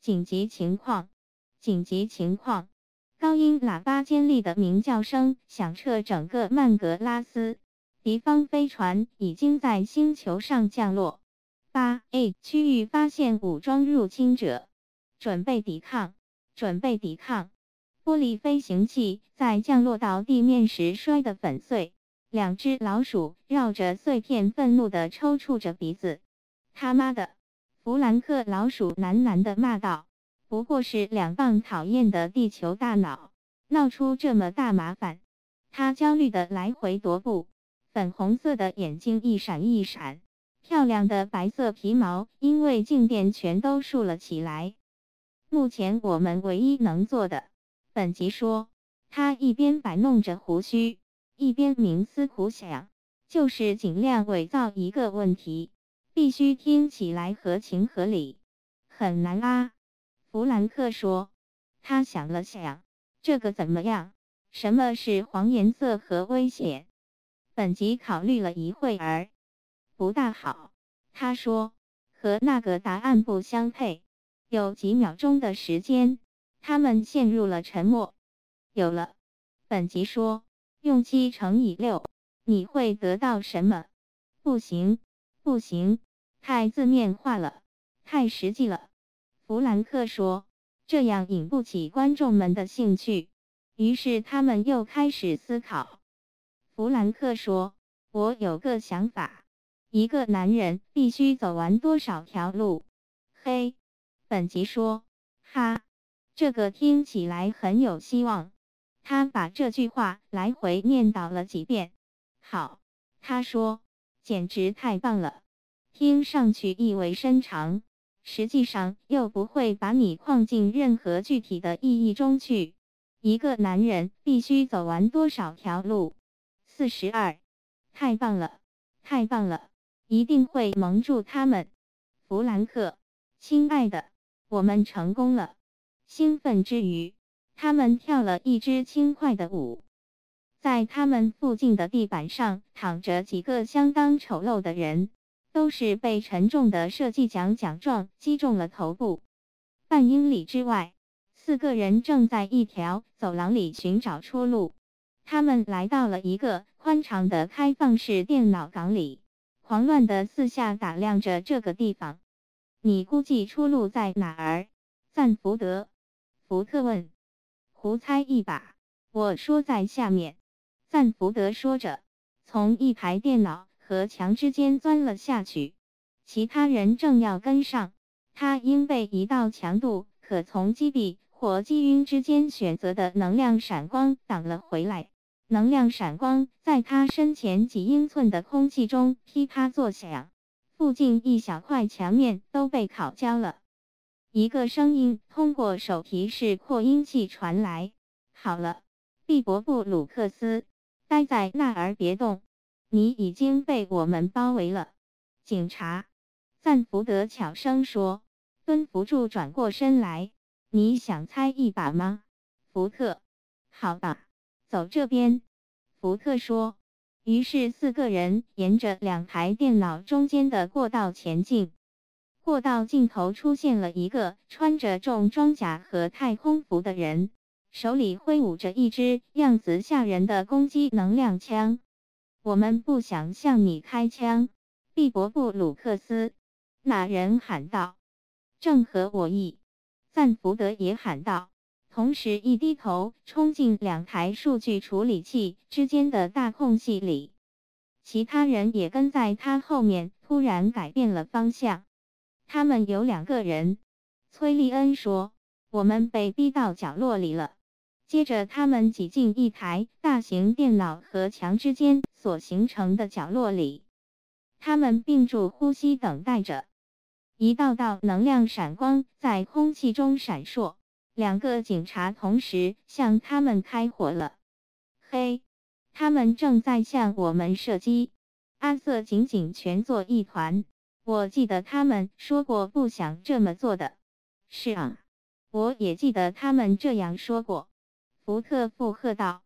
紧急情况！紧急情况！”高音喇叭尖利的鸣叫声响彻整个曼格拉斯。敌方飞船已经在星球上降落。八 A 区域发现武装入侵者，准备抵抗，准备抵抗。玻璃飞行器在降落到地面时摔得粉碎。两只老鼠绕着碎片，愤怒地抽搐着鼻子。他妈的！弗兰克老鼠喃喃地骂道。不过是两磅讨厌的地球大脑，闹出这么大麻烦。他焦虑的来回踱步，粉红色的眼睛一闪一闪，漂亮的白色皮毛因为静电全都竖了起来。目前我们唯一能做的，本吉说。他一边摆弄着胡须，一边冥思苦想，就是尽量伪造一个问题，必须听起来合情合理。很难啊。弗兰克说：“他想了想，这个怎么样？什么是黄颜色和危险？”本吉考虑了一会儿，不大好。他说：“和那个答案不相配。”有几秒钟的时间，他们陷入了沉默。有了，本吉说：“用七乘以六，你会得到什么？”不行，不行，太字面化了，太实际了。弗兰克说：“这样引不起观众们的兴趣。”于是他们又开始思考。弗兰克说：“我有个想法，一个男人必须走完多少条路？”嘿，本吉说：“哈，这个听起来很有希望。”他把这句话来回念叨了几遍。好，他说：“简直太棒了，听上去意味深长。”实际上又不会把你框进任何具体的意义中去。一个男人必须走完多少条路？四十二。太棒了，太棒了，一定会蒙住他们。弗兰克，亲爱的，我们成功了。兴奋之余，他们跳了一支轻快的舞。在他们附近的地板上躺着几个相当丑陋的人。都是被沉重的设计奖奖状击中了头部。半英里之外，四个人正在一条走廊里寻找出路。他们来到了一个宽敞的开放式电脑港里，慌乱的四下打量着这个地方。你估计出路在哪儿？赞福德，福特问。胡猜一把。我说在下面。赞福德说着，从一排电脑。和墙之间钻了下去，其他人正要跟上，他因被一道强度可从击毙或击晕之间选择的能量闪光挡了回来。能量闪光在他身前几英寸的空气中噼啪作响，附近一小块墙面都被烤焦了。一个声音通过手提式扩音器传来：“好了，毕伯布鲁克斯，待在那儿别动。”你已经被我们包围了，警察。赞福德悄声说。蹲福柱转过身来，你想猜一把吗？福特，好吧，走这边。福特说。于是四个人沿着两台电脑中间的过道前进。过道尽头出现了一个穿着重装甲和太空服的人，手里挥舞着一支样子吓人的攻击能量枪。我们不想向你开枪，毕伯布鲁克斯。那人喊道：“正合我意。”赞福德也喊道，同时一低头冲进两台数据处理器之间的大空隙里。其他人也跟在他后面，突然改变了方向。他们有两个人，崔利恩说：“我们被逼到角落里了。”接着，他们挤进一台大型电脑和墙之间所形成的角落里。他们屏住呼吸，等待着。一道道能量闪光在空气中闪烁。两个警察同时向他们开火了。嘿，他们正在向我们射击！阿瑟紧紧蜷作一团。我记得他们说过不想这么做的。是啊，我也记得他们这样说过。福特附和道：“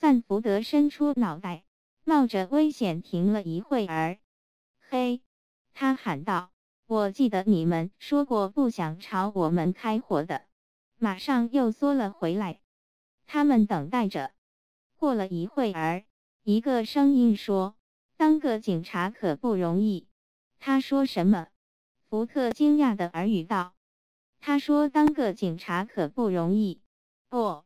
赞福德伸出脑袋，冒着危险停了一会儿。嘿，他喊道：‘我记得你们说过不想朝我们开火的。马上又缩了回来。他们等待着。过了一会儿，一个声音说：“当个警察可不容易。”他说什么？福特惊讶的耳语道：“他说当个警察可不容易。”哦，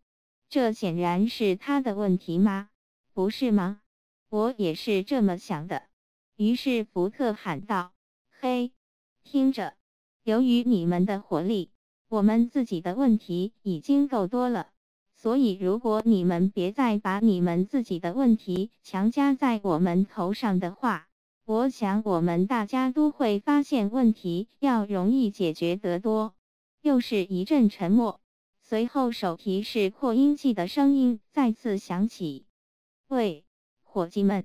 这显然是他的问题吗？不是吗？我也是这么想的。于是福特喊道：“嘿，听着，由于你们的火力。”我们自己的问题已经够多了，所以如果你们别再把你们自己的问题强加在我们头上的话，我想我们大家都会发现问题要容易解决得多。又是一阵沉默，随后手提式扩音器的声音再次响起：“喂，伙计们！”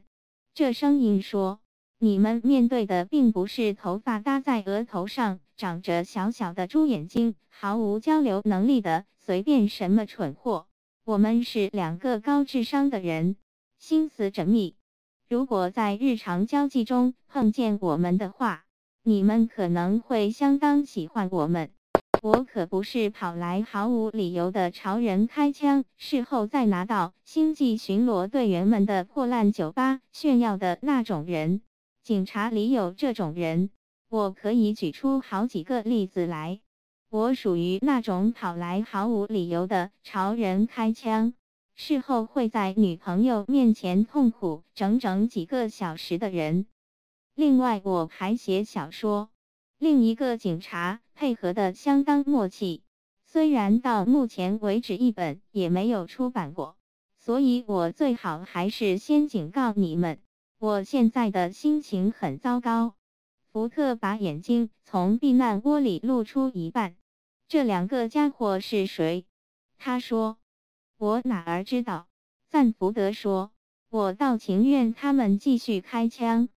这声音说：“你们面对的并不是头发搭在额头上。”长着小小的猪眼睛、毫无交流能力的随便什么蠢货。我们是两个高智商的人，心思缜密。如果在日常交际中碰见我们的话，你们可能会相当喜欢我们。我可不是跑来毫无理由的朝人开枪，事后再拿到星际巡逻队员们的破烂酒吧炫耀的那种人。警察里有这种人。我可以举出好几个例子来。我属于那种跑来毫无理由的朝人开枪，事后会在女朋友面前痛苦整整几个小时的人。另外，我还写小说。另一个警察配合的相当默契，虽然到目前为止一本也没有出版过。所以我最好还是先警告你们，我现在的心情很糟糕。福特把眼睛从避难窝里露出一半。这两个家伙是谁？他说：“我哪儿知道？”赞福德说：“我倒情愿他们继续开枪。”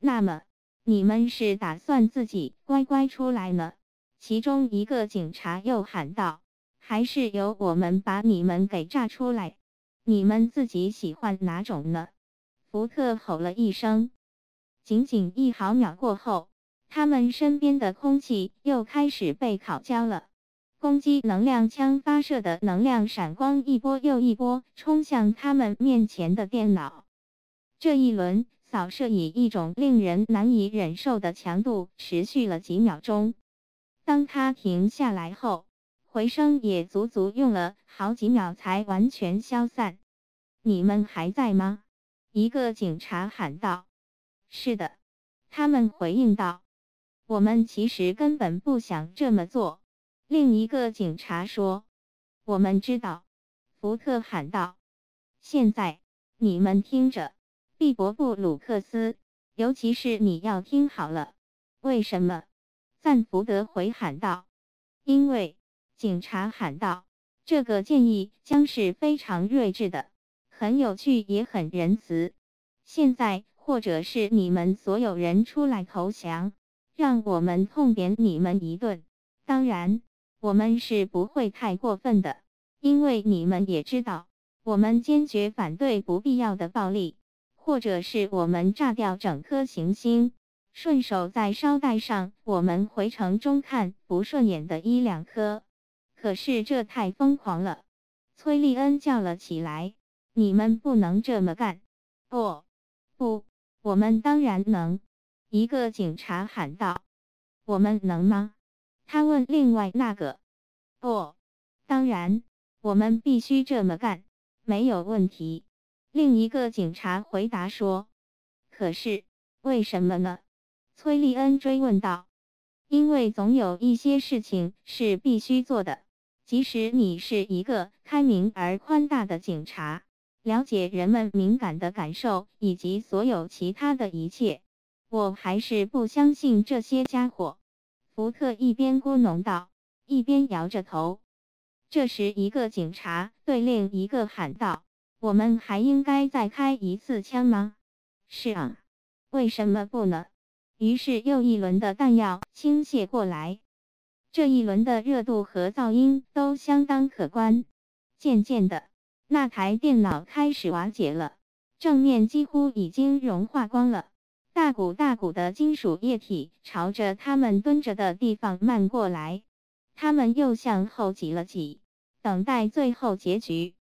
那么，你们是打算自己乖乖出来呢？其中一个警察又喊道：“还是由我们把你们给炸出来？你们自己喜欢哪种呢？”福特吼了一声。仅仅一毫秒过后，他们身边的空气又开始被烤焦了。攻击能量枪发射的能量闪光一波又一波冲向他们面前的电脑。这一轮扫射以一种令人难以忍受的强度持续了几秒钟。当它停下来后，回声也足足用了好几秒才完全消散。你们还在吗？一个警察喊道。是的，他们回应道：“我们其实根本不想这么做。”另一个警察说：“我们知道。”福特喊道：“现在你们听着，毕伯布鲁克斯，尤其是你要听好了。”为什么？赞福德回喊道：“因为。”警察喊道：“这个建议将是非常睿智的，很有趣，也很仁慈。现在。”或者是你们所有人出来投降，让我们痛扁你们一顿。当然，我们是不会太过分的，因为你们也知道，我们坚决反对不必要的暴力，或者是我们炸掉整颗行星，顺手再捎带上我们回城中看不顺眼的一两颗。可是这太疯狂了！崔利恩叫了起来：“你们不能这么干！”不，不。我们当然能，一个警察喊道：“我们能吗？”他问另外那个。“不，当然，我们必须这么干，没有问题。”另一个警察回答说。“可是，为什么呢？”崔利恩追问道。“因为总有一些事情是必须做的，即使你是一个开明而宽大的警察。”了解人们敏感的感受以及所有其他的一切，我还是不相信这些家伙。福特一边咕哝道，一边摇着头。这时，一个警察对另一个喊道：“我们还应该再开一次枪吗？”“是啊，为什么不呢？”于是又一轮的弹药倾泻过来，这一轮的热度和噪音都相当可观。渐渐的。那台电脑开始瓦解了，正面几乎已经融化光了。大股大股的金属液体朝着他们蹲着的地方漫过来。他们又向后挤了挤，等待最后结局。